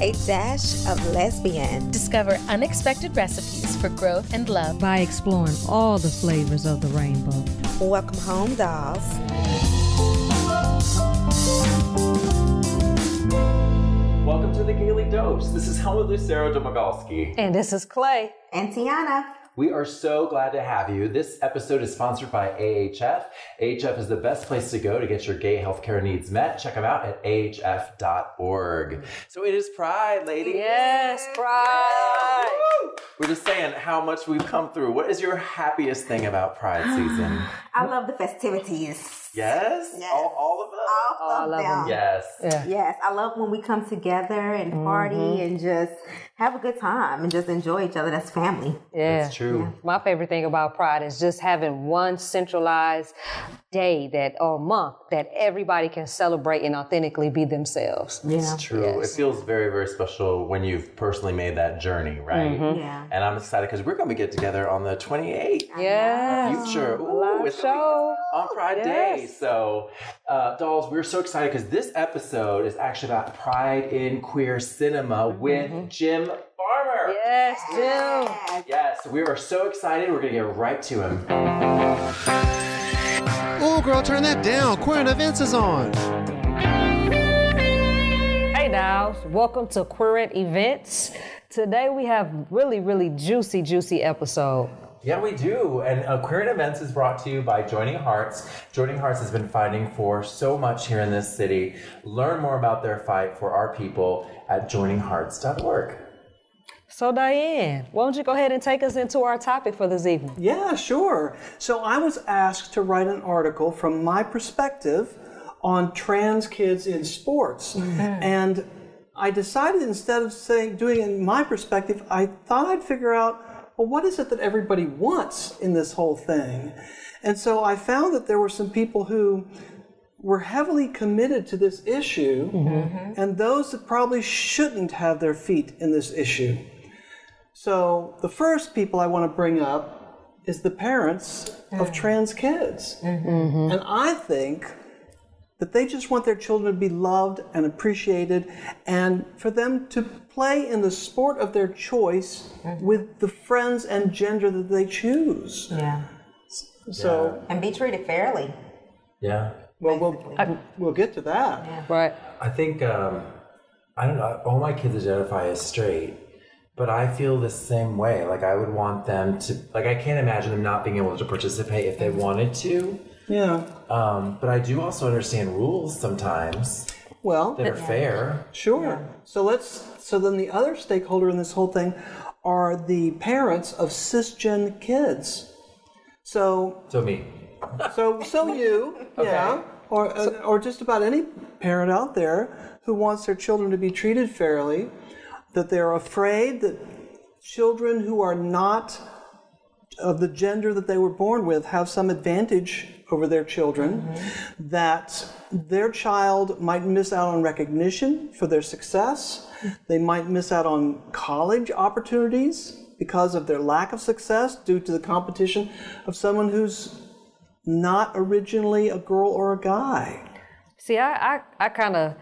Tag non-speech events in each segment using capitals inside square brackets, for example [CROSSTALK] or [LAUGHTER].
a dash of lesbian. Discover unexpected recipes for growth and love by exploring all the flavors of the rainbow. Welcome home, dolls. Welcome to the Gayly Dose. This is Helmut Lucero Domagalski. And this is Clay. And Tiana. We are so glad to have you. This episode is sponsored by AHF. AHF is the best place to go to get your gay healthcare needs met. Check them out at ahf.org. So it is Pride, ladies. Yes, Pride. Woo! We're just saying how much we've come through. What is your happiest thing about Pride [GASPS] season? I love the festivities. Yes? Yes. All, all of them? All, All of of them. them. Yes. Yeah. Yes, I love when we come together and party Mm-hmm. and just have a good time and just enjoy each other. That's family. Yeah. That's true. My favorite thing about Pride is just having one centralized day that or month that everybody can celebrate and authentically be themselves. Yeah. It's true. Yes. It feels very, very special when you've personally made that journey, right? Mm-hmm. Yeah. And I'm excited because we're going to get together on the 28th. Yeah. Future. A live it's show. on Pride Day. So, uh, dolls, we're so excited because this episode is actually about Pride in queer cinema with Jim Farmer. Mm-hmm. Yes, Jim. Yes, we are so excited. We're going to get right to him. Oh, girl, turn that down. Queer Events is on. Hey, dolls. Welcome to Queerent Events. Today we have really, really juicy, juicy episode. Yeah, we do. And uh, Queer in Events is brought to you by Joining Hearts. Joining Hearts has been fighting for so much here in this city. Learn more about their fight for our people at joininghearts.org. So, Diane, why don't you go ahead and take us into our topic for this evening? Yeah, sure. So I was asked to write an article from my perspective on trans kids in sports. Mm-hmm. And I decided instead of saying doing it in my perspective, I thought I'd figure out, well, what is it that everybody wants in this whole thing? And so I found that there were some people who were heavily committed to this issue mm-hmm. and those that probably shouldn't have their feet in this issue. So the first people I want to bring up is the parents of trans kids. And I think that they just want their children to be loved and appreciated and for them to play in the sport of their choice with the friends and gender that they choose. Yeah. So, And be treated fairly. Yeah. well, we'll, we'll get to that. Right. I think, um, I don't know, all my kids identify as straight, but I feel the same way. Like, I would want them to, like, I can't imagine them not being able to participate if they wanted to. Yeah. Um, but I do also understand rules sometimes Well, that are fair. Sure. So let's. So then the other stakeholder in this whole thing are the parents of cisgen kids. So So, me. so so [LAUGHS] you, yeah, or uh, or just about any parent out there who wants their children to be treated fairly, that they're afraid that children who are not of the gender that they were born with have some advantage over their children, that their child might miss out on recognition for their success, they might miss out on college opportunities because of their lack of success due to the competition of someone who's not originally a girl or a guy. See, I, I, I kind of,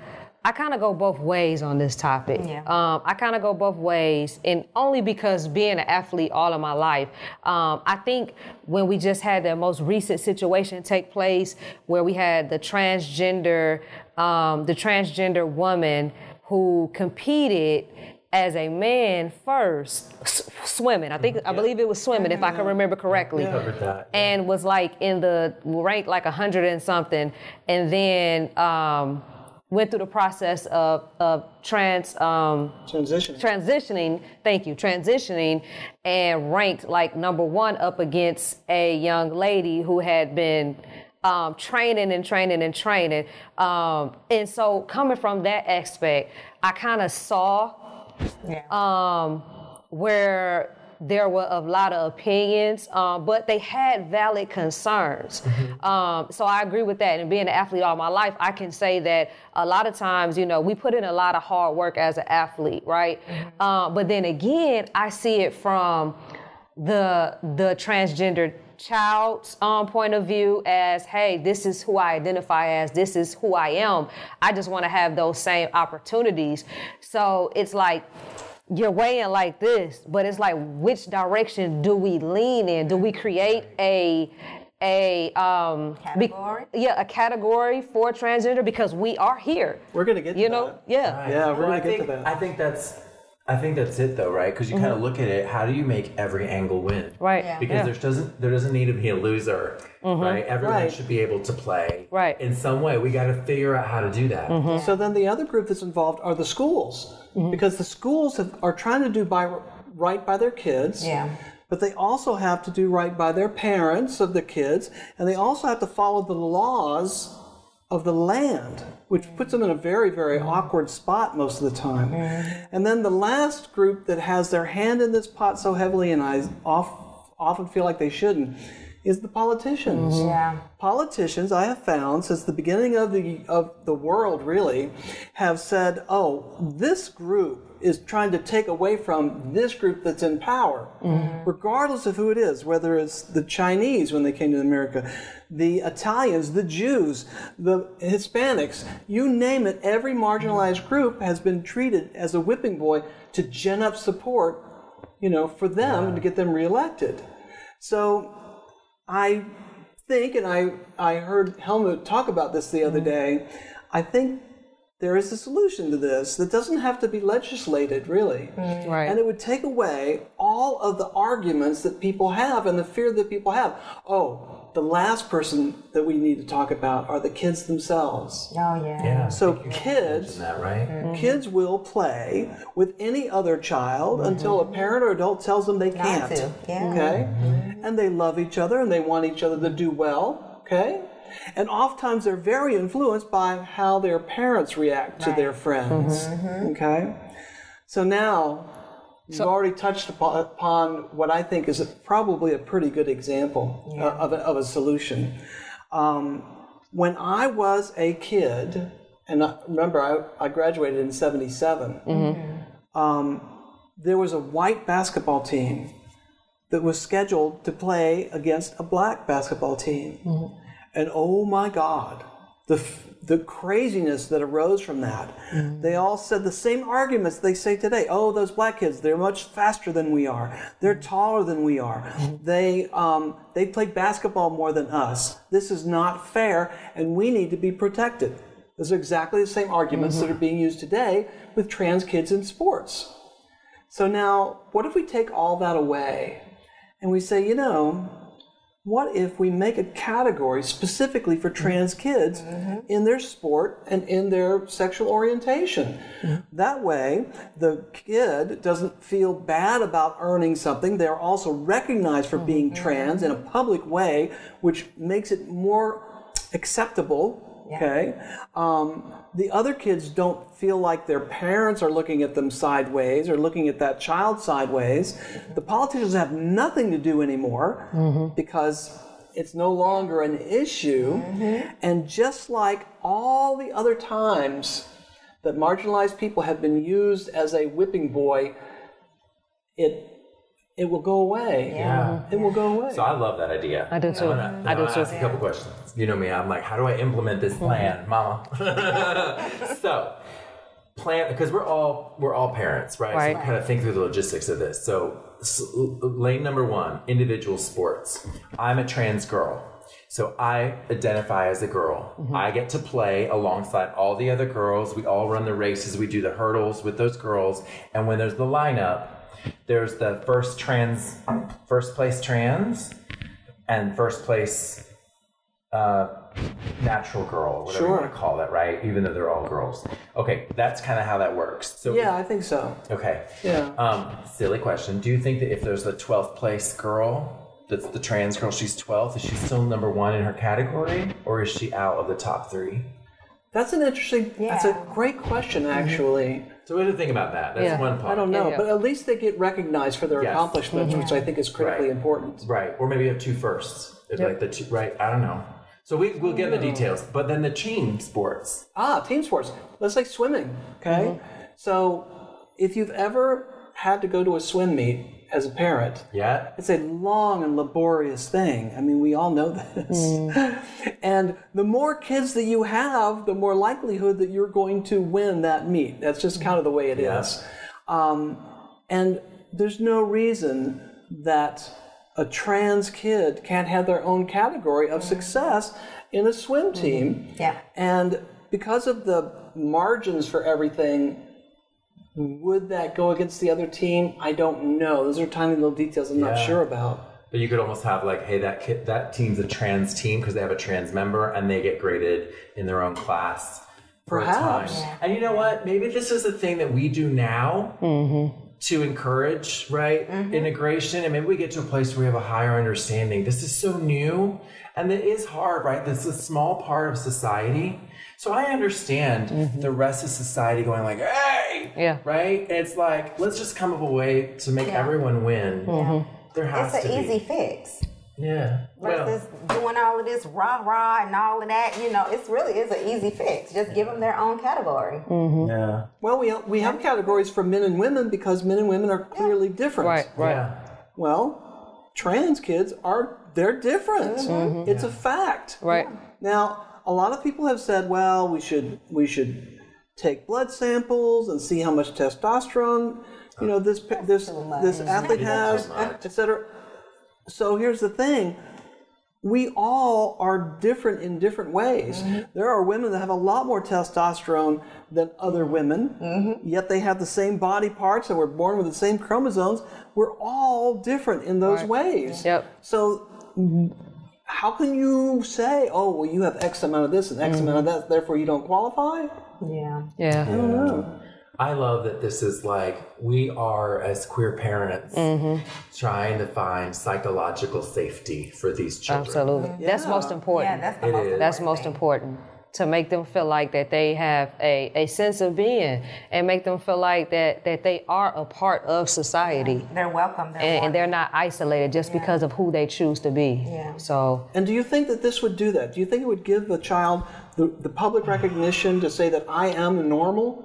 I kind of go both ways on this topic. Yeah. Um, I kind of go both ways, and only because being an athlete all of my life, um, I think when we just had the most recent situation take place, where we had the transgender, um, the transgender woman who competed as a man first, s- swimming. I think I believe it was swimming, if I can remember correctly Covered that. and was like in the ranked like a hundred and something, and then um, went through the process of of trans um, Transition. transitioning. Thank you, transitioning, and ranked like number one up against a young lady who had been. Um, training and training and training. Um, and so, coming from that aspect, I kind of saw um, where there were a lot of opinions, um, but they had valid concerns. Um, so I agree with that. And being an athlete all my life, I can say that a lot of times, you know, we put in a lot of hard work as an athlete, right? Um, but then again, I see it from the the transgender child's um, point of view as, hey, this is who I identify as, this is who I am. I just want to have those same opportunities. So it's like you're weighing like this, but it's like which direction do we lean in? Do we create a a um be- Category? yeah, a category for transgender because we are here. We're gonna get to you know, that. yeah. Yeah, we're Well, gonna get think, to that. I think that's I think that's it though, right? Because you kind of mm-hmm. look at it. How do you make every angle win? Right. Yeah. Because Yeah. there doesn't there doesn't need to be a loser, mm-hmm. right? Everyone Right. should be able to play. Right. In some way, we got to figure out how to do that. Mm-hmm. So then the other group that's involved are the schools, Mm-hmm. because the schools have, are trying to do by, right by their kids. Yeah. But they also have to do right by their parents of the kids, and they also have to follow the laws of the land, which puts them in a very, very awkward spot most of the time. And then the last group that has their hand in this pot so heavily, and I off, often feel like they shouldn't, is the politicians mm-hmm. Yeah. politicians I have found since the beginning of the of the world really have said, "Oh, this group is trying to take away from this group that's in power, mm-hmm. regardless of who it is, whether it's the Chinese when they came to America, the Italians, the Jews, the Hispanics, you name it, every marginalized group has been treated as a whipping boy to gin up support, you know, for them to get them reelected." So I think, and I, I heard Helmut talk about this the other mm-hmm. day, I think there is a solution to this that doesn't have to be legislated, really. Mm-hmm. Right. And it would take away all of the arguments that people have and the fear that people have. Oh, the last person that we need to talk about are the kids themselves. Oh yeah. Yeah. So I think you kids, that right. Mm-hmm. kids will play with any other child mm-hmm. until a parent or adult tells them they can't. to, yeah. Okay? Mm-hmm. And they love each other and they want each other to do well. Okay? And oftentimes they're very influenced by how their parents react to their friends. Okay? So now you've already touched upon, upon what I think is a, probably a pretty good example uh, of, a, of a solution. Um, when I was a kid, and I, remember I, I graduated in 77, um, there was a white basketball team that was scheduled to play against a black basketball team. And oh my God, the, the craziness that arose from that. Mm-hmm. They all said the same arguments they say today. Oh, those black kids, they're much faster than we are. They're mm-hmm. taller than we are. Mm-hmm. They, um, they play basketball more than us. This is not fair, and we need to be protected. Those are exactly the same arguments that are being used today with trans kids in sports. So now, what if we take all that away and we say, you know, what if we make a category specifically for mm-hmm. trans kids mm-hmm. in their sport and in their sexual orientation? Mm-hmm. That way, the kid doesn't feel bad about earning something. They're also recognized for being trans in a public way, which makes it more acceptable. Okay. Um, the other kids don't feel like their parents are looking at them sideways or looking at that child sideways. The politicians have nothing to do anymore because it's no longer an issue. And just like all the other times that marginalized people have been used as a whipping boy, it it will go away. Yeah. It will go away. So I love that idea. I do too. wanna- I do wanna too. Ask a couple questions. You know me. I'm like, how do I implement this plan, [LAUGHS] Mama? [LAUGHS] so, plan because we're all we're all parents, right? Right. So kind of think through the logistics of this. So, s- lane number one: individual sports. I'm a trans girl. So I identify as a girl. Mm-hmm. I get to play alongside all the other girls. We all run the races. We do the hurdles with those girls. And when there's the lineup, there's the first trans, first place trans, and first place uh, natural girl, whatever you want to call it, right? Even though they're all girls. Okay, that's kind of how that works. So yeah, I think so. Okay. Yeah. Um, silly question. Do you think that if there's a 12th place girl, that's the trans girl, she's 12th, is she still number one in her category, or is she out of the top three? That's an interesting. Yeah. That's a great question, actually. So what do you think about that? That's Yeah. one part. I don't know, yeah. but at least they get recognized for their Yes. accomplishments, which I think is critically Right. important. Right, or maybe you have two firsts. If like the two, right? I don't know. So we we'll get the details, but then the team sports. Ah, team sports. Let's say swimming. Okay, so if you've ever had to go to a swim meet as a parent, Yeah. it's a long and laborious thing. I mean, we all know [LAUGHS] this. Mm. and the more kids that you have, the more likelihood that you're going to win that meet. That's just kind of the way it is. Um, and there's no reason that a trans kid can't have their own category of mm-hmm. success in a swim mm-hmm. team. Yeah. And because of the margins for everything, would that go against the other team? I don't know. Those are tiny little details I'm not Yeah. sure about. But you could almost have like, hey, that kid, that team's a trans team because they have a trans member and they get graded in their own class. for a Perhaps. time. And you know what? Maybe this is the thing that we do now mm-hmm. to encourage, right, mm-hmm. integration. And maybe we get to a place where we have a higher understanding. This is so new and it is hard, right? This is a small part of society. So I understand mm-hmm. the rest of society going like, hey, Yeah. right? And it's like, let's just come up with a way to make Yeah. everyone win. Mm-hmm. There has It's to an be. easy fix. Yeah. Well, Versus doing all of this rah rah and all of that, you know, it's really is an easy fix. Just give them their own category. Mm-hmm. yeah. Well, we, we have categories for men and women because men and women are clearly different. Right, right. Yeah. Well, trans kids are they're different. It's a fact. Right. Now, a lot of people have said, well, we should we should take blood samples and see how much testosterone you know this this this athlete has, etc. So here's the thing. We all are different in different ways. There are women that have a lot more testosterone than other women, yet they have the same body parts and we're born with the same chromosomes. We're all different in those ways. Yep. So how can you say, oh, well, you have X amount of this and X amount of mm-hmm. that, therefore you don't qualify? Yeah. Yeah. I don't know. I love that this is like we are as queer parents mm-hmm. trying to find psychological safety for these children. Absolutely. That's most important. Yeah, that's the It most is. important That's most important to make them feel like that they have a, a sense of being and make them feel like that, that they are a part of society They're welcome. They're and, and they're not isolated just because of who they choose to be. Yeah. So And do you think that this would do that? Do you think it would give the child the, the public recognition to say that I am normal?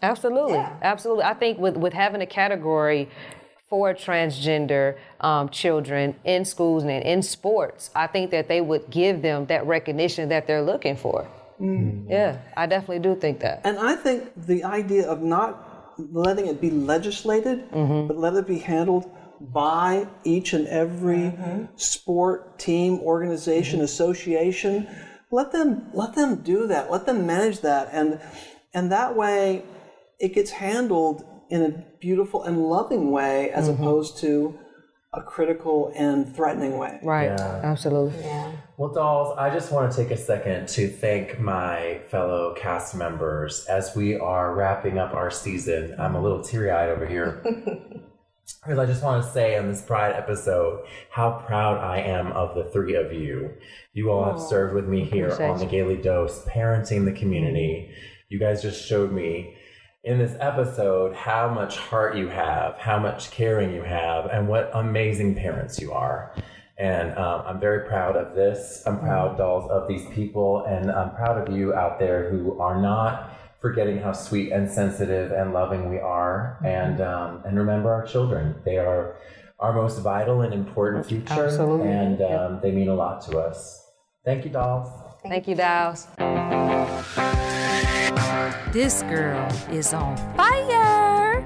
Absolutely, Yeah. absolutely. I think with with having a category for transgender um, children in schools and in sports, I think that they would give them that recognition that they're looking for. Mm, hmm. Yeah, I definitely do think that. And I think the idea of not letting it be legislated, mm-hmm. but let it be handled by each and every mm-hmm. sport, team, organization, mm-hmm. association, let them let them do that. Let them manage that, and and that way, it gets handled in a beautiful and loving way, as opposed to a critical and threatening way. Right, absolutely. Yeah. Well, dolls, I just want to take a second to thank my fellow cast members as we are wrapping up our season. I'm a little teary eyed over here. [LAUGHS] Because I just want to say on this Pride episode how proud I am of the three of you. You all have served with me here on the Gayly Dose, parenting the community. Mm-hmm. You guys just showed me in this episode how much heart you have, how much caring you have, and what amazing parents you are. And um, I'm very proud of this. I'm proud, dolls, of these people, and I'm proud of you out there who are not forgetting how sweet and sensitive and loving we are. And um, and remember our children; they are our most vital and important future, Absolutely. and um, they mean a lot to us. Thank you, dolls. Thank you, Dow's. This girl is on fire.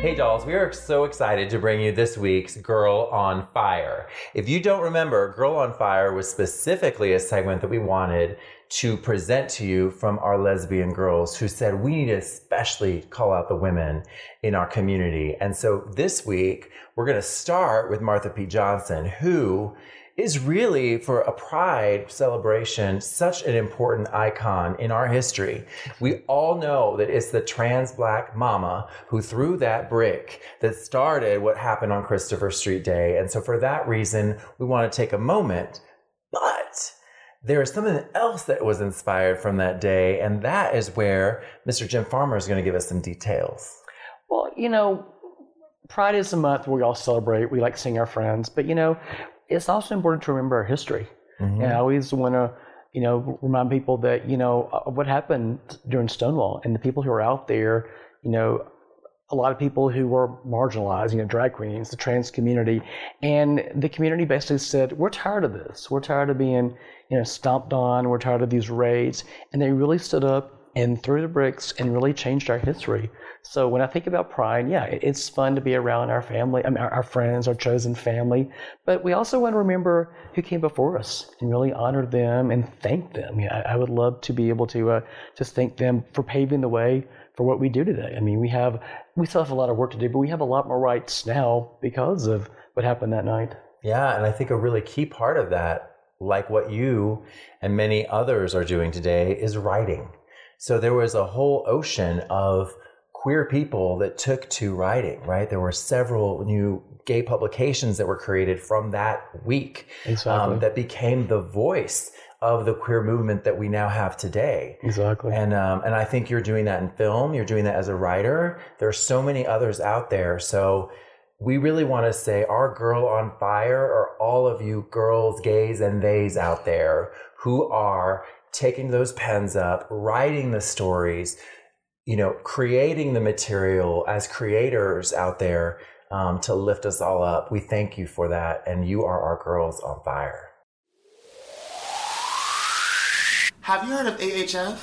Hey dolls, we are so excited to bring you this week's Girl on Fire. If you don't remember, Girl on Fire was specifically a segment that we wanted to present to you from our lesbian girls who said we need to especially call out the women in our community. And so this week, we're going to start with Marsha P. Johnson, who is really for a pride celebration such an important icon in our history. We all know that it's the trans black mama who threw that brick that started what happened on Christopher Street Day. And so for that reason, we want to take a moment, but there is something else that was inspired from that day, and that is where Mr. Jim Farmer is going to give us some details. Well, you know, Pride is a month where we all celebrate. We like seeing our friends, but you know, it's also important to remember our history. Mm-hmm. And I always want to, you know, remind people that you know what happened during Stonewall and the people who are out there. You know, a lot of people who were marginalized, you know, drag queens, the trans community, and the community basically said, "We're tired of this. We're tired of being, you know, stomped on. We're tired of these raids," and they really stood up and threw the bricks and really changed our history. So when I think about Pride, yeah, it's fun to be around our family, I mean, our, friends, our chosen family, but we also want to remember who came before us and really honor them and thank them. Yeah, I, I would love to be able to uh, just thank them for paving the way for what we do today. I mean, we have we still have a lot of work to do, but we have a lot more rights now because of what happened that night. Yeah, and I think a really key part of that, like what you and many others are doing today, is writing. So there was a whole ocean of queer people that took to writing, right? There were several new gay publications that were created from that week Exactly. um, that became the voice of the queer movement that we now have today. Exactly. And um, and I think you're doing that in film. You're doing that as a writer. There are so many others out there. So we really want to say our girl on fire are all of you girls, gays, and theys out there who are taking those pens up, writing the stories, you know, creating the material as creators out there um, to lift us all up. We thank you for that, and you are our girls on fire. Have you heard of AHF?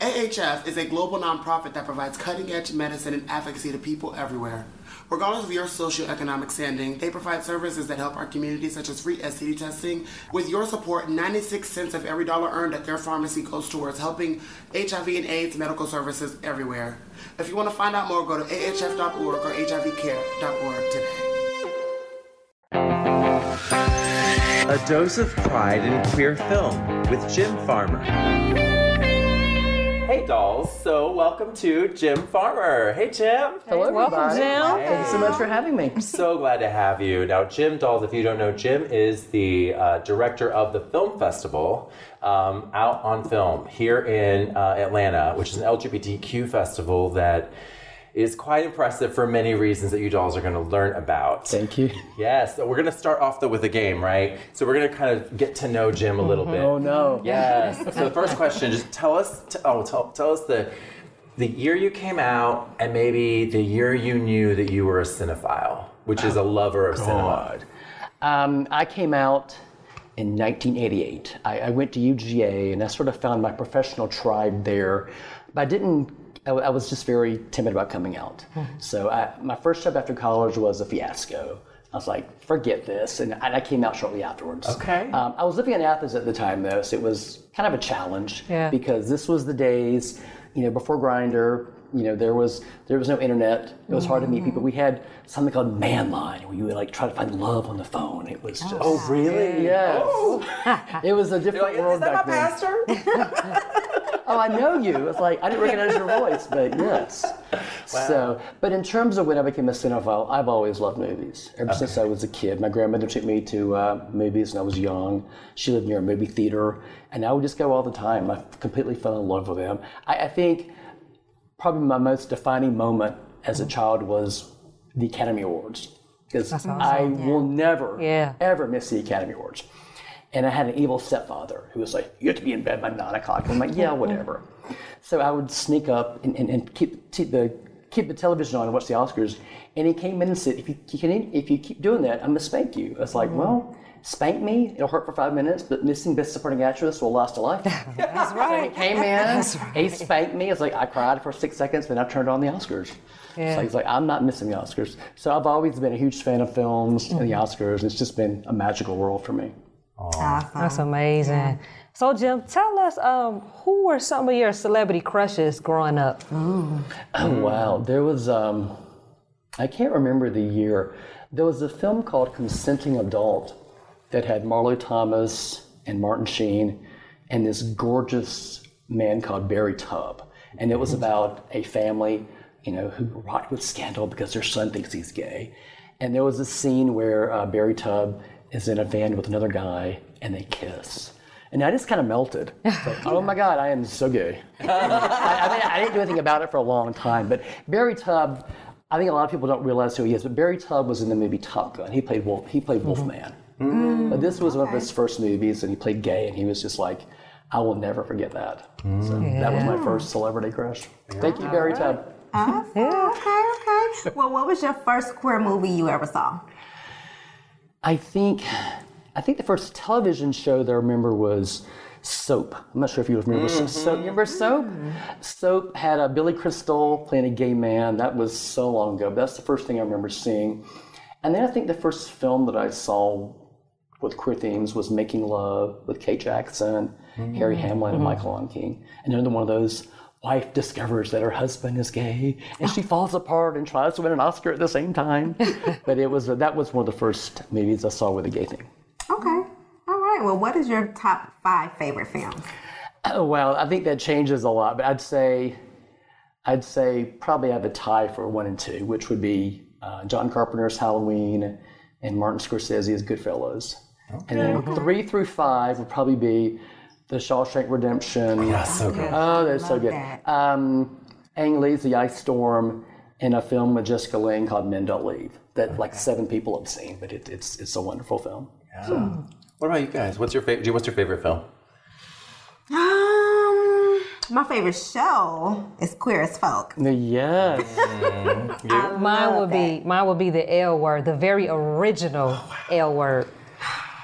AHF is a global nonprofit that provides cutting edge medicine and advocacy to people everywhere. Regardless of your socioeconomic standing, they provide services that help our community, such as free STD testing. With your support, 96 cents of every dollar earned at their pharmacy goes towards helping HIV and AIDS medical services everywhere. If you want to find out more, go to ahf.org or hivcare.org today. A dose of pride in queer film with Jim Farmer. Hey dolls, so welcome to Jim Farmer. Hey Jim. Hello, welcome, Jim. Thank you so much for having me. So glad to have you. Now, Jim Dolls, if you don't know, Jim is the uh, director of the film festival um, Out on Film here in uh, Atlanta, which is an LGBTQ festival that is quite impressive for many reasons that you dolls are going to learn about. Thank you. Yes, so we're going to start off though with a game, right? So we're going to kind of get to know Jim a little bit. Oh no. Yes. So the first question, just tell us. T- oh, tell, tell us the the year you came out, and maybe the year you knew that you were a cinephile, which is a lover of cinema. Um, I came out in 1988. I, I went to UGA and I sort of found my professional tribe there, but I didn't. I, I was just very timid about coming out. So I, my first job after college was a fiasco. I was like, forget this, and I, I came out shortly afterwards. Okay. Um, I was living in Athens at the time, though, so it was kind of a challenge Yeah. because this was the days, you know, before Grindr. You know, there was there was no internet. It was hard to meet people. We had something called Manline, where you would like try to find love on the phone. It was just Oh, really? Yes. [LAUGHS] it was a [LAUGHS] different like, is world that my back then. pastor? [LAUGHS] Oh, I know you. It's like I didn't recognize your voice, but yes. Wow. So, but in terms of when I became a cinephile, I've always loved movies ever since I was a kid. My grandmother took me to uh, movies when I was young. She lived near a movie theater, and I would just go all the time. I completely fell in love with them. I, I think probably my most defining moment as a child was the Academy Awards because I will never, Yeah. ever miss the Academy Awards. And I had an evil stepfather who was like, "You have to be in bed by nine o'clock." I'm like, "Yeah, whatever." [LAUGHS] So I would sneak up and, and, and keep, keep the keep the television on and watch the Oscars. And he came in and said, "If you, if you keep doing that, I'm gonna spank you." I was like, "Well." Spank me, it'll hurt for five minutes, but missing Best Supporting Actress will last a lifetime. [LAUGHS] That's right. So he came in, right. he spanked me. It's like I cried for six seconds, then I turned on the Oscars. Yeah. So he's like, I'm not missing the Oscars. So I've always been a huge fan of films and Mm-hmm. the Oscars. It's just been a magical world for me. That's amazing. So, Jim, tell us um, who were some of your celebrity crushes growing up? Oh wow, there was um, I can't remember the year. There was a film called Consenting Adult that had Marlo Thomas and Martin Sheen and this gorgeous man called Barry Tubb, and it was about a family, you know, who rocked with scandal because their son thinks he's gay. And there was a scene where uh, Barry Tubb is in a van with another guy and they kiss. And I just kind of melted. [LAUGHS] It's like, oh my God, I am so gay. [LAUGHS] I, I mean, I didn't do anything about it for a long time. But Barry Tubb, I think a lot of people don't realize who he is. But Barry Tubb was in the movie Top Gun. He played Wolf. He played mm-hmm. Wolfman. Mm-hmm. But this was one of his first movies, and he played gay, and he was just like, I will never forget that. So mm. that was my first celebrity crush. Thank you, Barry Tubb. Awesome. Okay, okay. Well, what was your first queer movie you ever saw? I think, I think the first television show that I remember was Soap. I'm not sure if you remember Soap. Mm-hmm. Soap. You remember Soap? Mm-hmm. Soap had a Billy Crystal playing a gay man. That was so long ago. But that's the first thing I remember seeing. And then I think the first film that I saw with queer themes was Making Love with Kate Jackson, Harry mm-hmm. Hamlin, and Michael Ontkean. And another one of those wife discovers that her husband is gay and she falls apart and tries to win an Oscar at the same time. [LAUGHS] but it was that was one of the first movies I saw with a gay thing. Okay. All right. Well, what is your top five favorite films? Oh, well, I think that changes a lot, but I'd say, I'd say probably I have a tie for one and two, which would be uh, John Carpenter's Halloween and Martin Scorsese's Goodfellas. Okay. And then three through five would probably be The Shawshank Redemption. Yeah, so good. Oh, that's so good. that. Um, Ang Lee's The Ice Storm, and a film with Jessica Lange called Men Don't Leave that like seven people have seen, but it, it's it's a wonderful film. Yeah. What about you guys? What's your favorite? What's your favorite film? Um, my favorite show is Queer as Folk. Yes. Mine would be mine would be the L word, the very original Oh, L word,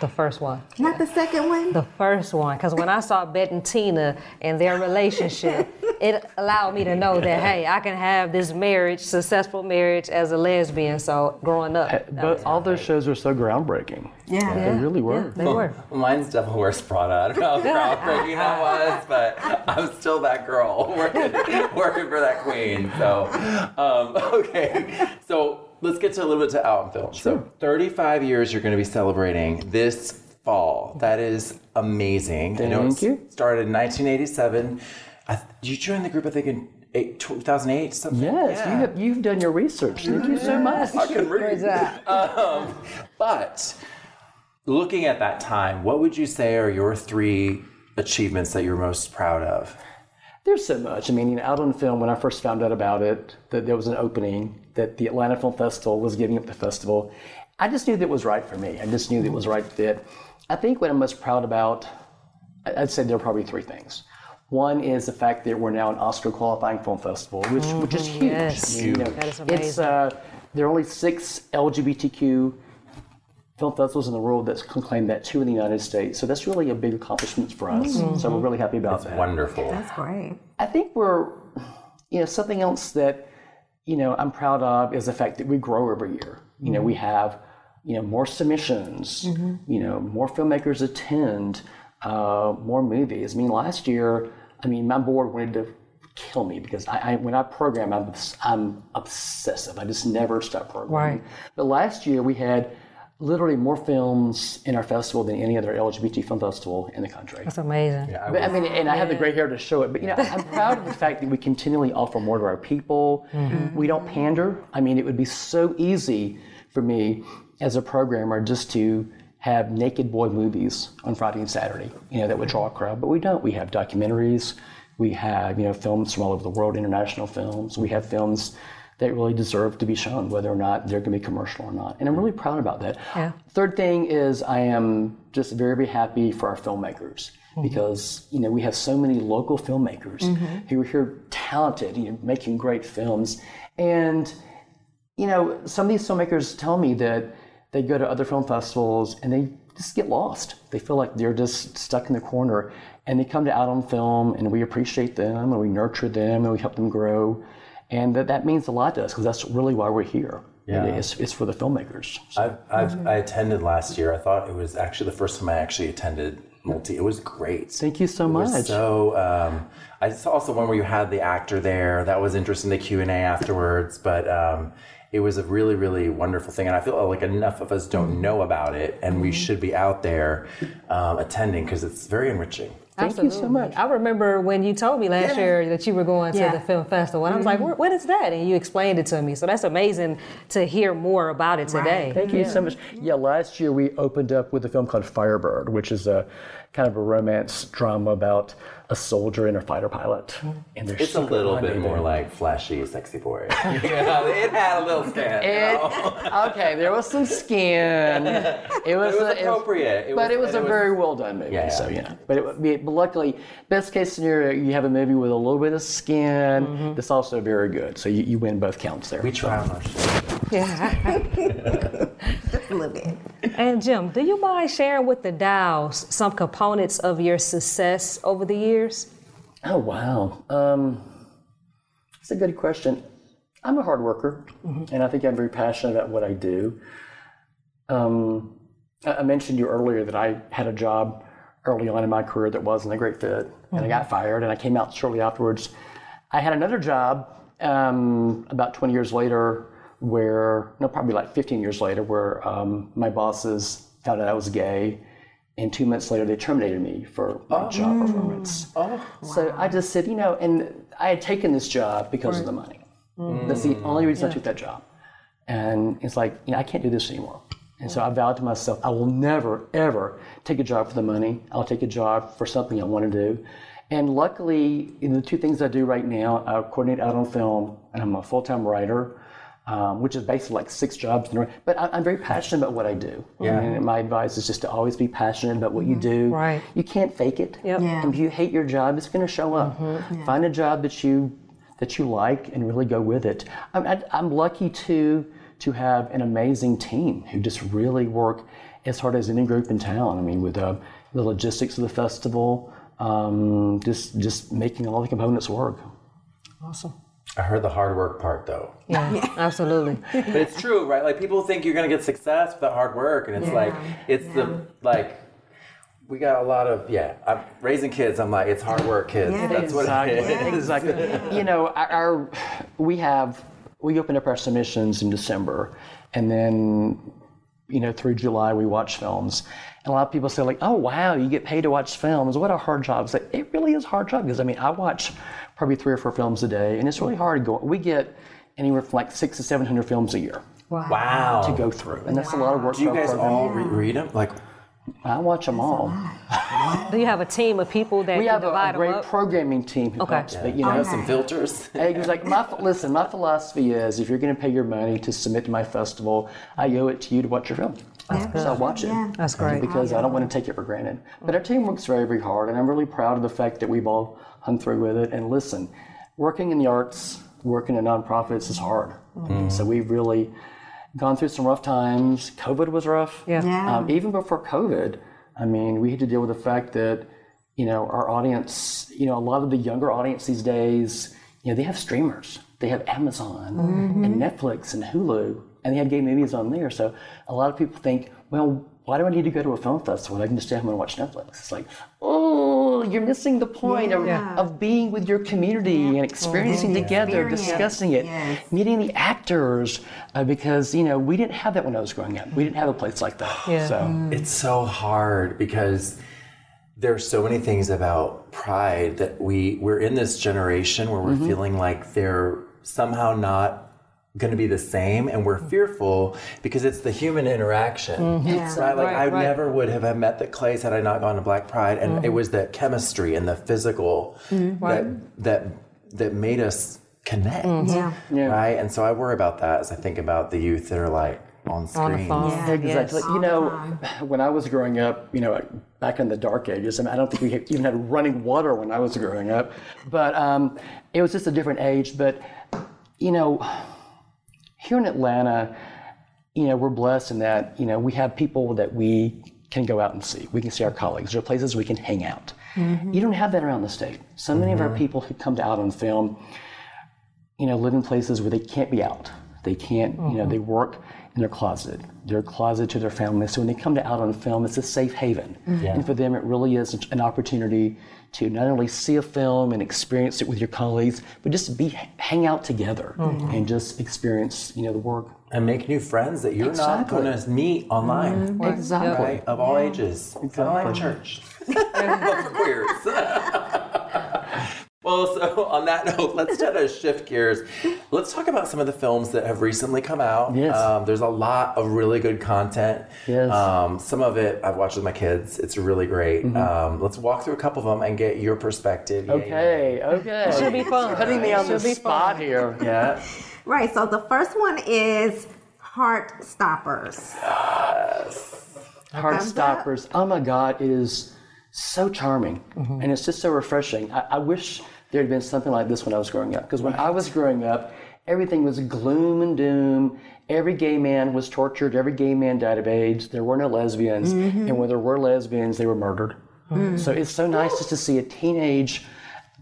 the first one. Not the second one. The first one, because when I saw Bette and Tina and their relationship, [LAUGHS] it allowed me to know that hey, I can have this marriage, successful marriage as a lesbian. So growing up, that but all those shows were so groundbreaking. Yeah. They really were. they were. Mine's Devil Wears Prada. I don't know how [LAUGHS] groundbreaking that was, but I'm still that girl [LAUGHS] working, working for that queen. So, um, okay. So let's get to a little bit to Out on Film. So 35 years you're going to be celebrating this fall. That is amazing. I know Thank it you. started in 1987. I, th- you joined the group, I think, in eight, 2008, something. Yes, Yeah. you have, you've done your research. Thank you so much. I can read. [LAUGHS] Um, but looking at that time, what would you say are your three achievements that you're most proud of? There's so much. I mean, you know, out on film, when I first found out about it, that there was an opening, that the Atlanta Film Festival was giving up the festival, I just knew that it was right for me. I just knew that it was mm-hmm. right fit. I think what I'm most proud about, I- I'd say there are probably three things. One is the fact that we're now an Oscar qualifying film festival, which mm-hmm. which is huge. Yes. I you know, That is It's amazing. uh, there are only six LGBTQ film festivals in the world that's claimed that, two in the United States. So that's really a big accomplishment for us. Mm-hmm. So we're really happy about that. Wonderful. That's great. I think we're, you know, something else that, you know, I'm proud of is the fact that we grow every year. You know, we have, you know, more submissions, you know, more filmmakers attend, uh, more movies. I mean, last year, I mean, my board wanted to kill me because I, I when I program, I'm, I'm obsessive. I just never stop programming. Right. But last year we had literally more films in our festival than any other LGBT film festival in the country. That's amazing. I But, I mean, and I have the gray hair to show it. But you know, I'm proud of the fact that we continually offer more to our people. Mm-hmm. We don't pander. I mean, it would be so easy for me as a programmer just to have naked boy movies on Friday and Saturday. You know, that would draw a crowd. But we don't. We have documentaries. We have you know films from all over the world, international films. We have films that really deserve to be shown, whether or not they're going to be commercial or not. And I'm really proud about that. Yeah. Third thing is I am just very, very happy for our filmmakers mm-hmm. because you know we have so many local filmmakers mm-hmm. who are here talented, you know, making great films, and you know some of these filmmakers tell me that they go to other film festivals and they just get lost. They feel like they're just stuck in the corner, and they come to Out on Film, and we appreciate them and we nurture them and we help them grow, and that that means a lot to us because that's really why we're here. Yeah. It's, it's for the filmmakers. So- I've, I've, I attended last year. I thought it was actually the first time I actually attended multi. It was great. Thank you so It much. So um, I saw also one where you had the actor there. That was interesting. The Q and A afterwards, but um, it was a really, really wonderful thing. And I feel like enough of us don't know about it, and we should be out there um, attending because it's very enriching. Thank you so much. I remember when you told me last year that you were going to the film festival, and I was like, mm-hmm. "What- "What is that?" And you explained it to me. So that's amazing to hear more about it today. Thank you so much. Yeah, last year we opened up with a film called Firebird, which is a kind of a romance drama about a soldier and a fighter pilot. And their It's a little bit rendezvous. more like flashy, sexy boy. [LAUGHS] yeah, it had a little skin. It, [LAUGHS] okay, there was some skin. It was, was a- appropriate. It but it was a it was- very well done movie. Yeah, So yeah. you know, but it, but luckily, best case scenario, you have a movie with a little bit of skin. Mm-hmm. That's also very good. So you, you win both counts there. We try on our show. Just a little bit. And Jim, do you mind sharing with the Dows some components of your success over the years? Oh wow, um, that's a good question. I'm a hard worker, and I think I'm very passionate about what I do. Um, I mentioned you earlier that I had a job early on in my career that wasn't a great fit, and I got fired, and I came out shortly afterwards. I had another job um, about 20 years later, where no, probably like 15 years later, where um, my bosses found out I was gay, and two months later they terminated me for my oh. job performance. Oh. So I just said, you know, and I had taken this job because of the money. Mm. That's the only reason I took that job. And it's like, you know, I can't do this anymore. And so I vowed to myself, I will never, ever take a job for the money. I'll take a job for something I want to do. And luckily, in the two things I do right now, I coordinate out on film, and I'm a full-time writer, um, which is basically like six jobs. In a row. But I, I'm very passionate about what I do. Yeah. And my advice is just to always be passionate about what you do. Right. You can't fake it. Yep. Yeah. And if you hate your job, it's going to show up. Find a job that you that you like and really go with it. I'm, I, I'm lucky to to have an amazing team who just really work as hard as any group in town. I mean, with uh, the logistics of the festival, um, just just making all the components work. Awesome. I heard the hard work part though. [LAUGHS] Yeah, absolutely. But it's true, right? Like people think you're gonna get success without hard work, and it's like it's the like we got a lot of yeah. I'm raising kids. I'm like it's hard work, kids. Yeah, That's is. what it Exactly. is. [LAUGHS] exactly. You know, our, our we have we open up our submissions in December, and then you know through July we watch films. And a lot of people say like, "Oh wow, you get paid to watch films. What a hard job!" It's like, it really is a hard job because I mean I watch probably three or four films a day, and it's really hard to go. We get anywhere from like six to seven hundred films a year Wow. wow. to go through, and that's a lot of work. Do you guys program. all re- read them? Like I watch them all. Do [LAUGHS] you have a team of people that We you have a, divide a them great up? programming team who Okay. helps. But you know, have some filters. [LAUGHS] Hey, he was like, my, listen, my philosophy is if you're going to pay your money to submit to my festival, I owe it to you to watch your film. So I watch it. Yeah. That's great. Because I don't want to take it for granted. But our team works very, very hard, and I'm really proud of the fact that we've all hung through with it. And listen, working in the arts, working in nonprofits is hard. So we've really gone through some rough times. COVID was rough. Yeah. Yeah. Um, even before COVID, I mean, we had to deal with the fact that, you know, our audience, you know, a lot of the younger audience these days, you know, they have streamers, they have Amazon and Netflix and Hulu, and they have gay movies on there. So a lot of people think, well, why do I need to go to a film festival? I can just stay home and watch Netflix. It's like, oh, you're missing the point of, Yeah. of being with your community and experiencing together, Experience. discussing it, Yes. meeting the actors, uh, because you know we didn't have that when I was growing up. We didn't have a place like that. Yeah. So. It's so hard because there are so many things about pride that we we're in this generation where we're Mm-hmm. feeling like they're somehow not going to be the same and we're mm. fearful because it's the human interaction mm-hmm. Yeah. right like Right, i right. never would have met the clays had i not gone to black pride and it mm-hmm. was the chemistry and the physical mm-hmm. that that that made us connect Yeah. Yeah. right and so i worry about that as i think about the youth that are like on screen On phone. Yeah. Exactly. Yes. You know, [SIGHS] when I was growing up, you know, back in the dark ages, I, mean, I don't think we even had running water when I was growing up, but um, it was just a different age. But, you know, here in Atlanta, you know, we're blessed in that, you know, we have people that we can go out and see. We can see our colleagues. There are places we can hang out. Mm-hmm. You don't have that around the state. So many of our mm-hmm. people who come to out on film, you know, live in places where they can't be out. They can't, you know, they mm-hmm. work in their closet. They're closet to their family. So when they come to out on film, it's a safe haven. And for them, it really is an opportunity to not only see a film and experience it with your colleagues, but just be hang out together mm-hmm. and just experience, you know, the work. and make new friends that you're not going to meet online mm-hmm. Exactly. right? Of all ages. Kind [LAUGHS] [LAUGHS] of like church. but for queers. Well, so [LAUGHS] on that note, let's try to shift gears. Let's talk about some of the films that have recently come out. Yes. Um, there's a lot of really good content. Yes. Um, some of it I've watched with my kids. It's really great. Um, let's walk through a couple of them and get your perspective. Yay, Okay, okay. [LAUGHS] Should be fun. Putting me on the be spot fun. here. Yeah. [LAUGHS] Right. So the first one is Heart Stoppers. Heartstoppers. Oh my God, it is so charming, Mm-hmm. and it's just so refreshing. I, I wish there had been something like this when I was growing up. Because when I was growing up, everything was gloom and doom. Every gay man was tortured. Every gay man died of AIDS. There were no lesbians, Mm-hmm. and when there were lesbians, they were murdered. So it's so nice just to see a teenage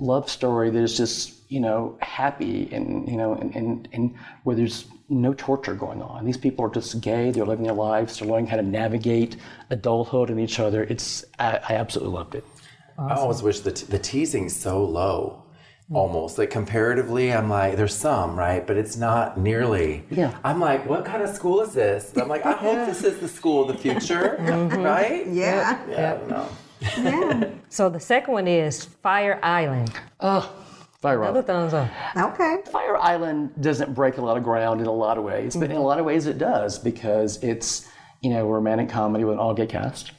love story that is just you know happy and you know and, and, and where there's no torture going on these people are just gay they're living their lives they're learning how to navigate adulthood and each other it's i, I absolutely loved it I always wish the, t- the teasing's so low. Almost like comparatively, I'm like, there's some, right? But it's not nearly. Yeah. I'm like, what kind of school is this? I'm like, I hope this is the school of the future, [LAUGHS] mm-hmm. right? Yeah. Yeah, I don't know. So the second one is Fire Island. oh fire Another island. thumbs up. Okay. fire island doesn't break a lot of ground in a lot of ways but in a lot of ways it does because it's you know a romantic comedy with an all gay cast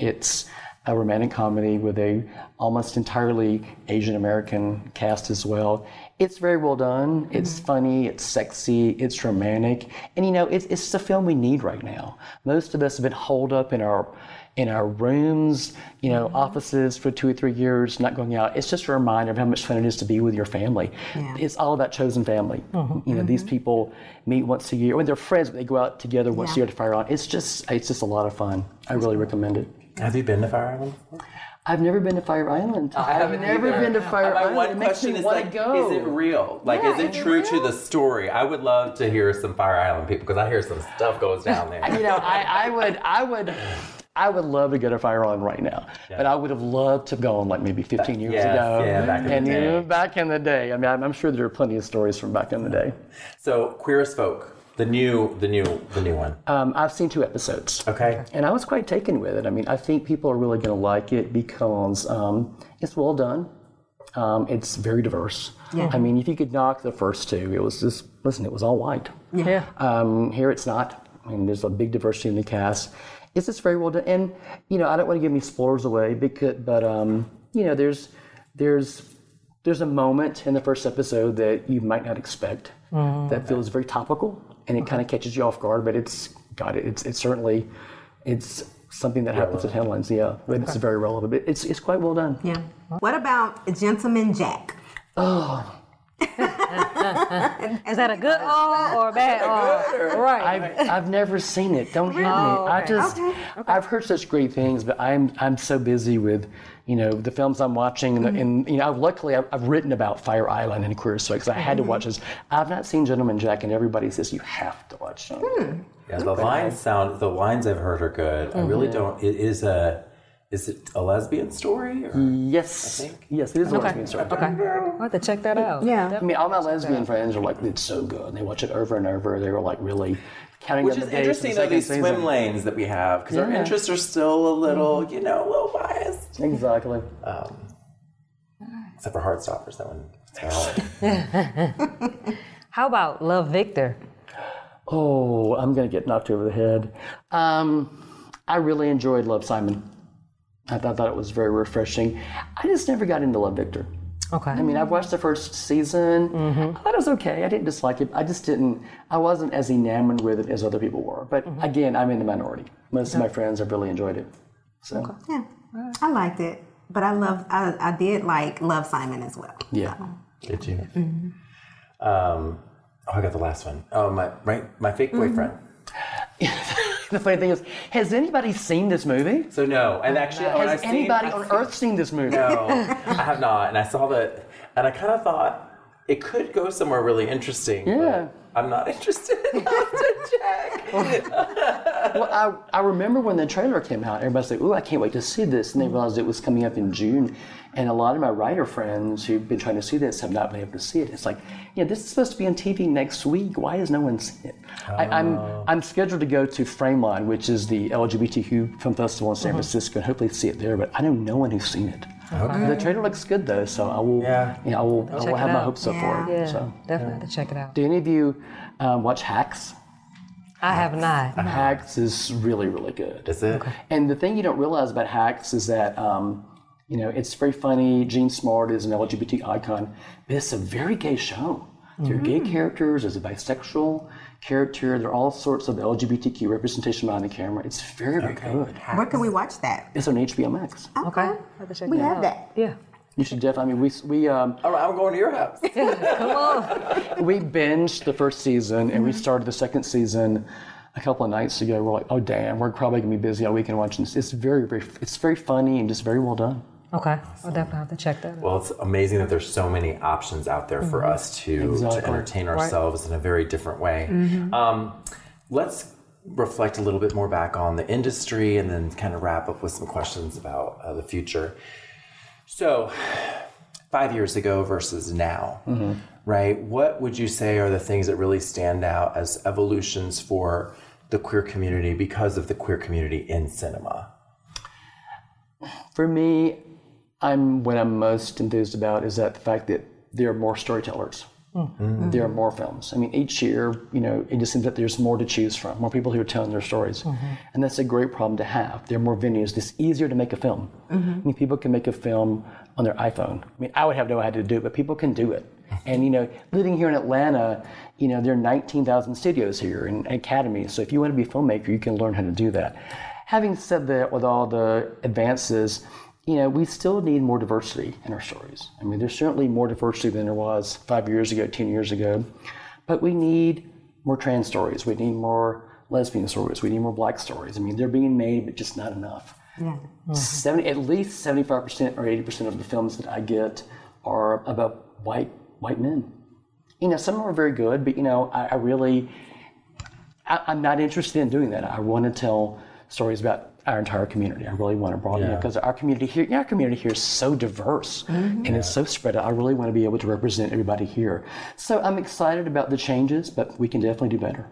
it's a romantic comedy with a almost entirely Asian American cast as well. It's very well done. It's mm-hmm. funny. It's sexy. It's romantic, and you know, it's it's the film we need right now. Most of us have been holed up in our in our rooms, you know, mm-hmm. offices for two or three years, not going out. It's just a reminder of how much fun it is to be with your family. It's all about chosen family. Mm-hmm. You know, these people meet once a year. When they're friends, but they go out together once a year to Fire on. It's just it's just a lot of fun. I really recommend it. Have you been to Fire Island? before? I've never been to Fire Island. I've never either. been to Fire My Island. one it question is want like, to go. is it real? Like, Yeah, is it is it true to the story? I would love to hear some Fire Island people because I hear some stuff goes down there. [LAUGHS] you know, I, I would, I would, I would love to go to Fire Island right now. But I would have loved to have gone like maybe 15 years yes, ago. yeah, back in the and you day. know, back in the day. I mean, I'm, I'm sure there are plenty of stories from back in the day. So, Queer as Folk, the new, the new, the new one. Um, I've seen two episodes. Okay. And I was quite taken with it. I mean, I think people are really going to like it because um, it's well done. Um, it's very diverse. Yeah. I mean, if you could knock the first two, it was just, listen, it was all white. Yeah. Um, here it's not. I mean, there's a big diversity in the cast. It's just very well done. And, you know, I don't want to give any spoilers away, because, but, um, you know, there's, there's, there's a moment in the first episode that you might not expect that feels very topical and it kind of catches you off guard, but it's, God, it's, it's certainly, it's something that happens at headlines. Yeah, but it's very relevant. But it's, it's quite well done. Yeah. What about Gentleman Jack? Oh, Is that a good O or a bad O? Right. I've, I've never seen it. Don't hit me. Oh, I okay. just Okay, I've heard such great things, but I'm I'm so busy with you know the films I'm watching, and, the, mm-hmm. and you know luckily I've, I've written about Fire Island and Queer as because I had to mm-hmm. watch this. I've not seen Gentleman Jack, and everybody says you have to watch it. Hmm. Yeah, the lines sound, the lines I've heard are good. I really mm-hmm. don't, it is a, is it a lesbian story? Or? Yes, yes, it is a lesbian story. Okay. I'll have to check that out. Yeah. I mean, all my lesbian friends are like, it's so good. And they watch it over and over. They were like really counting Which down is the days. for the interesting, though, second these season. swim lanes that we have, because our Yeah. interests are still a little, you know, a little biased. Exactly. Except for Heartstoppers, that one. Hell. [LAUGHS] [LAUGHS] How about Love Victor? Oh, I'm going to get knocked over the head. Um, I really enjoyed Love Simon. I thought, thought it was very refreshing. I just never got into Love Victor. Okay. I mean, I've watched the first season. Mm-hmm. I thought it was okay. I didn't dislike it. I just didn't, I wasn't as enamored with it as other people were. But Mm-hmm. again, I'm in the minority. Most of my friends have really enjoyed it. So, Yeah. I liked it. But I love I, I did like Love Simon as well. yeah. Did you? Um, oh, I got the last one. Oh, my, my, my fake boyfriend. [LAUGHS] [LAUGHS] The funny thing is, has anybody seen this movie? So, no. And actually, when Has I've anybody I've on seen- earth seen this movie? No, [LAUGHS] I have not. And I saw that, and I kind of thought it could go somewhere really interesting. Yeah. I'm not [LAUGHS] interested enough to check. Well, I, I remember when the trailer came out, everybody said, "Ooh, I can't wait to see this," and they realized it was coming up in June. And a lot of my writer friends who've been trying to see this have not been able to see it. It's like, yeah, this is supposed to be on TV next week. Why has no one seen it? I, I'm I'm scheduled to go to Frameline, which is the LGBTQ film festival in San Francisco, and hopefully see it there. But I know no one who's seen it. The trailer looks good though, so I will. Yeah. You know, I will. I will it have my hopes up Yeah. for it. Yeah, So, definitely have to check it out. do any of you um, watch Hacks? I have not. Hacks is really, really good. Is it? And the thing you don't realize about Hacks is that, um, you know, it's very funny. Jean Smart is an LGBT icon, but it's a very gay show. There are gay characters, there's a bisexual character, there are all sorts of LGBTQ representation behind the camera. It's very, very good. Where can we watch that? It's on HBO Max. Okay. Have to check We have out. that. Yeah. You should definitely, I mean, we, we, um, All right, I'm going to your house. [LAUGHS] Come on. [LAUGHS] we binged the first season and we started the second season a couple of nights ago. We're like, oh damn, we're probably gonna be busy all weekend watching this. It's very, very, it's very funny and just very well done. Okay. I'll definitely have to check that out. Well, it's amazing that there's so many options out there for us to, Exactly. to entertain ourselves in a very different way. Um, let's reflect a little bit more back on the industry and then kind of wrap up with some questions about uh, the future. So, five years ago versus now, right? What would you say are the things that really stand out as evolutions for the queer community because of the queer community in cinema? For me, I'm what I'm most enthused about is that the fact that there are more storytellers. Mm-hmm. There are more films. I mean, each year, you know, it just seems that there's more to choose from, more people who are telling their stories, mm-hmm. and that's a great problem to have. There are more venues. It's easier to make a film. Mm-hmm. I mean, people can make a film on their iPhone. I mean, I would have no idea how to do it, but people can do it. And you know, living here in Atlanta, you know, there are 19,000 studios here and academies. So if you want to be a filmmaker, you can learn how to do that. Having said that, with all the advances, you know, we still need more diversity in our stories. I mean, there's certainly more diversity than there was five years ago, 10 years ago, but we need more trans stories. We need more lesbian stories. We need more black stories. I mean, they're being made, but just not enough. Mm-hmm. 70, at least 75% or 80% of the films that I get are about white white men. You know, some of them are very good, but you know, I, I really, I, I'm not interested in doing that. I want to tell stories about our entire community. I really want to broaden it because our community here, yeah, our community here is so diverse and it's so spread out. I really want to be able to represent everybody here. So I'm excited about the changes, but we can definitely do better.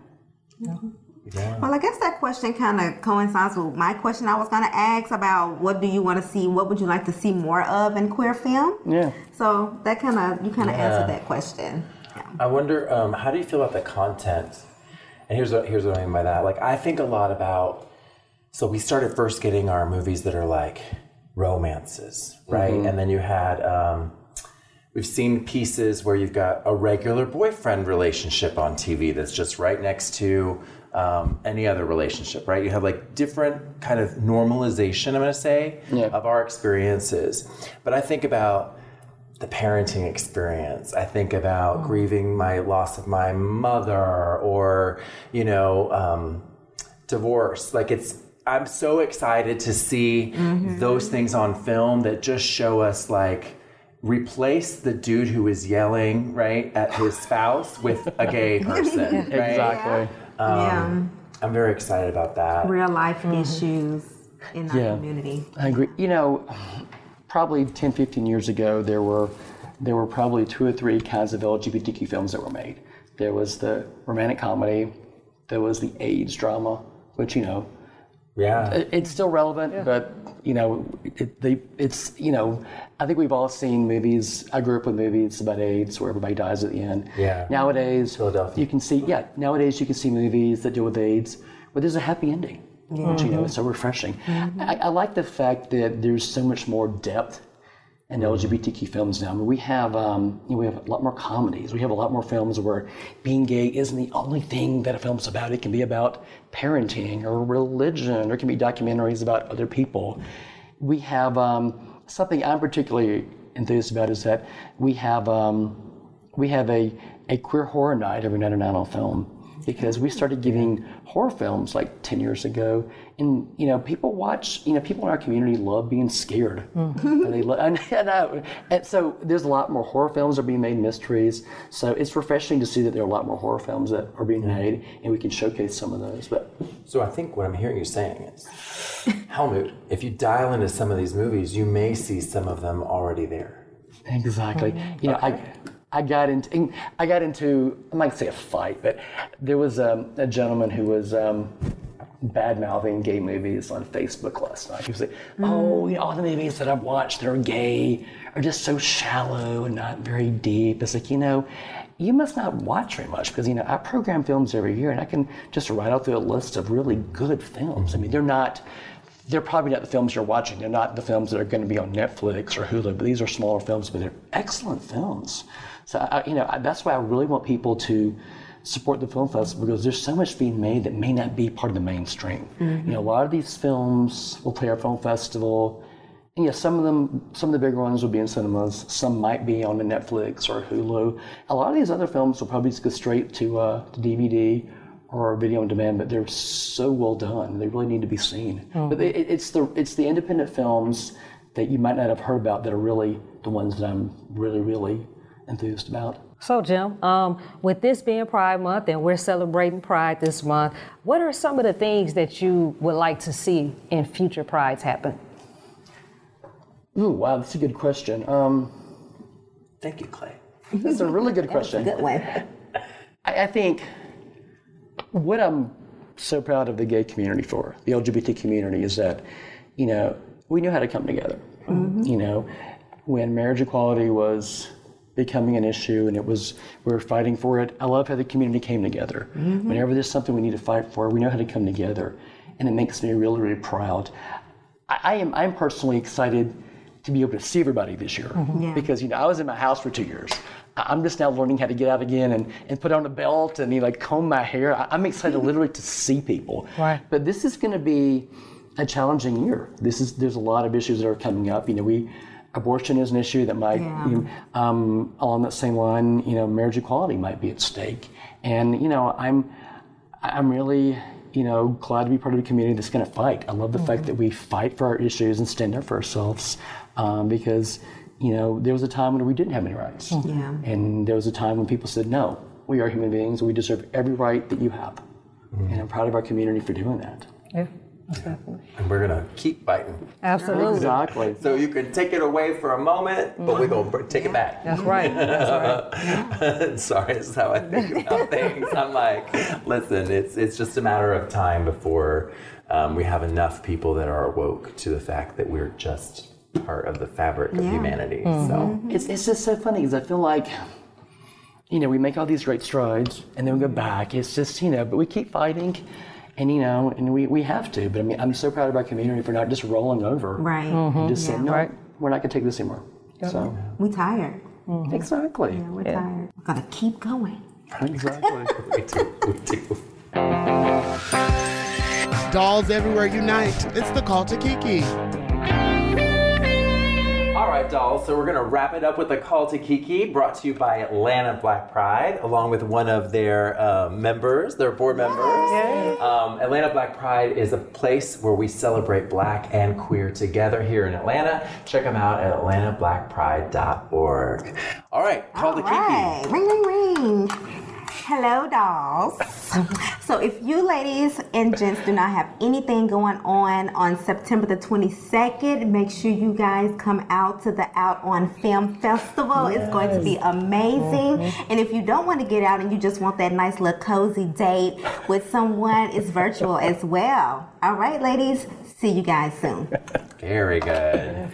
Well, I guess that question kind of coincides with my question I was going to ask about what do you want to see, what would you like to see more of in queer film? Yeah. So that kind of, you kind of Yeah. answered that question. Yeah. I wonder, um, how do you feel about the content? And here's what here's what I mean by that. Like, I think a lot about. So we started first getting our movies that are like romances, right? And then you had. Um, we've seen pieces where you've got a regular boyfriend relationship on TV that's just right next to um, any other relationship, right? You have like different kind of normalization. I'm going to say Yeah. of our experiences, but I think about the parenting experience. I think about grieving my loss of my mother or, you know, um, divorce. Like it's, I'm so excited to see mm-hmm. those things on film that just show us like, replace the dude who is yelling, right, at his [LAUGHS] spouse with a gay [LAUGHS] person, right? Exactly. Um, yeah. I'm very excited about that. Real life mm-hmm. issues in our Yeah. community. I agree. You know, probably 10, 15 years ago, there were there were probably two or three kinds of LGBTQ films that were made. There was the romantic comedy, there was the AIDS drama, which you know Yeah. it- it's still relevant, but you know, it, they, it's you know, I think we've all seen movies. I grew up with movies about AIDS where everybody dies at the end. Yeah. Nowadays, Philadelphia. you can see yeah. Nowadays, you can see movies that deal with AIDS where there's a happy ending. Which, you know, it's so mm-hmm. refreshing. Mm-hmm. I, I like the fact that there's so much more depth in LGBTQ films now. I mean, we have um, you know, we have a lot more comedies. We have a lot more films where being gay isn't the only thing that a film's about. It can be about parenting or religion, or it can be documentaries about other people. We have um, something I'm particularly enthused about is that we have um, we have a, a queer horror night every night and on film because we started giving horror films like 10 years ago. And you know people watch you know people in our community love being scared. Mm-hmm. And they lo- and, and, I- and so there's a lot more horror films are being made mysteries. So it's refreshing to see that there are a lot more horror films that are being made and we can showcase some of those but So I think what I'm hearing you saying is, Helmut, if you dial into some of these movies, you may see some of them already there. Exactly. Mm-hmm. You know, I I got into I got into I might say a fight, but there was um, a gentleman who was um, bad mouthing gay movies on Facebook last night. He was like, "Oh, you know, all the movies that I've watched that are gay are just so shallow and not very deep." It's like, you know, you must not watch very much because you know I program films every year, and I can just write out through a list of really good films. I mean, they're not. They're probably not the films you're watching. They're not the films that are going to be on Netflix or Hulu. But these are smaller films, but they're excellent films. So I, you know I, that's why I really want people to support the film festival because there's so much being made that may not be part of the mainstream. You know, a lot of these films will play our film festival. And yeah, some of them, some of the bigger ones will be in cinemas. Some might be on the Netflix or Hulu. A lot of these other films will probably just go straight to, uh, to DVD or video on demand. But they're so well done; they really need to be seen. But it, it's the it's the independent films that you might not have heard about that are really the ones that I'm really really enthused about. So, Jim, um, with this being Pride Month and we're celebrating Pride this month, what are some of the things that you would like to see in future Prides happen? Ooh, wow, that's a good question. Um, Thank you, Clay. that's a really good [LAUGHS] question. Good one. I, I think what I'm so proud of the gay community for, the LGBT community, is that, you know, we knew how to come together. You know, when marriage equality was becoming an issue and it was we were fighting for it. I love how the community came together. Mm-hmm. Whenever there's something we need to fight for, we know how to come together, and it makes me really, really proud. I, I am I'm personally excited to be able to see everybody this year mm-hmm. Yeah. because you know I was in my house for two years. I'm just now learning how to get out again and, and put on a belt and you know, like comb my hair. I- I'm excited mm-hmm. literally to see people. Right. But this is going to be a challenging year. This is there's a lot of issues that are coming up. You know, we abortion is an issue that might Yeah. you know, um, along that same line. You know, marriage equality might be at stake, and you know, I'm I'm really you know glad to be part of a community that's going to fight. I love the fact that we fight for our issues and stand up for ourselves um, because you know there was a time when we didn't have any rights, Yeah. and there was a time when people said no, we are human beings, we deserve every right that you have, and I'm proud of our community for doing that. Yeah, most definitely. And we're gonna keep fighting. Absolutely. Exactly. So you can take it away for a moment, but we're gonna br- take it back. That's right. That's right. [LAUGHS] Sorry, this is how I think about [LAUGHS] things. I'm like, listen, it's it's just a matter of time before um, we have enough people that are awoke to the fact that we're just part of the fabric of Yeah. humanity. Mm-hmm. So It's, it's just so funny because I feel like, you know, we make all these great strides and then we go back. It's just, you know, but we keep fighting and, you know, and we, we have to. But I mean, I'm so proud of our community for not just rolling over. Right. Mm-hmm. And just saying, no, Right. we're not going to take this anymore. So, We tired. Mm-hmm. exactly. Yeah, we're tired. We're gonna keep going. Exactly. [LAUGHS] we do, we do. Dolls everywhere unite. It's the call to Kiki. All right, dolls. So we're gonna wrap it up with a call to Kiki, brought to you by Atlanta Black Pride, along with one of their uh, members, their board members. Um, Atlanta Black Pride is a place where we celebrate Black and queer together here in Atlanta. Check them out at AtlantaBlackPride.org. All right, call to All right. Kiki. Ring, ring, ring. Hello, dolls. So, if you ladies and gents do not have anything going on on September the 22nd, make sure you guys come out to the Out on Film Festival. It's going to be amazing. Mm-hmm. And if you don't want to get out and you just want that nice little cozy date with someone, it's virtual as well. All right, ladies. See you guys soon. Very good.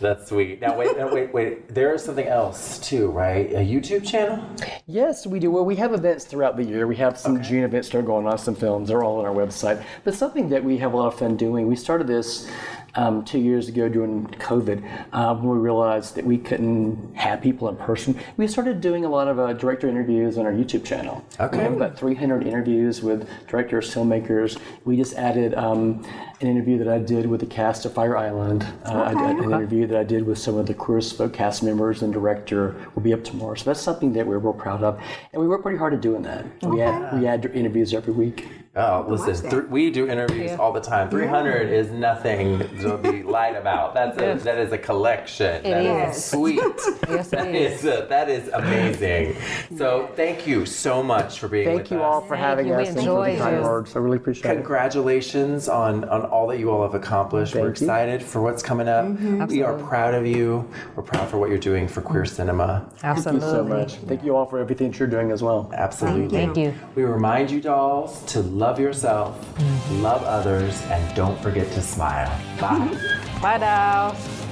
That's sweet. Now wait, now, wait, wait. There is something else too, right? A YouTube channel. Yes, we do. Well, we have events throughout the year. We have some June events that are going on, some films. They're all on our website. But something that we have a lot of fun doing. We started this um, two years ago during COVID uh, when we realized that we couldn't have people in person. We started doing a lot of uh, director interviews on our YouTube channel. Okay. We have about 300 interviews with directors, filmmakers. We just added um, an interview that I did with the cast of Fire Island. Uh, I an interview that I did with some of the Queer as Folk cast members and director will be up tomorrow. So that's something that we're real proud of. And we work pretty hard at doing that. We, add, we add interviews every week. Oh, listen, th- we do interviews all the time. 300 is nothing to be lied about. That's a, that is a collection. That is is. sweet. [LAUGHS] Yes, it That is. is uh, that is amazing. So thank you so much for being Thank with you us. all for having you. We us and for enjoyed kind you. words. I really appreciate it. Congratulations on, on all that you all have accomplished. We're Thank you. excited for what's coming up. We are proud of you. We're proud for what you're doing for queer cinema. Absolutely. Thank you so much. Thank you all for everything that you're doing as well. Absolutely. Thank you. We remind you, dolls, to love. Love yourself, mm-hmm. love others, and don't forget to smile. Bye. [LAUGHS] Bye, dolls.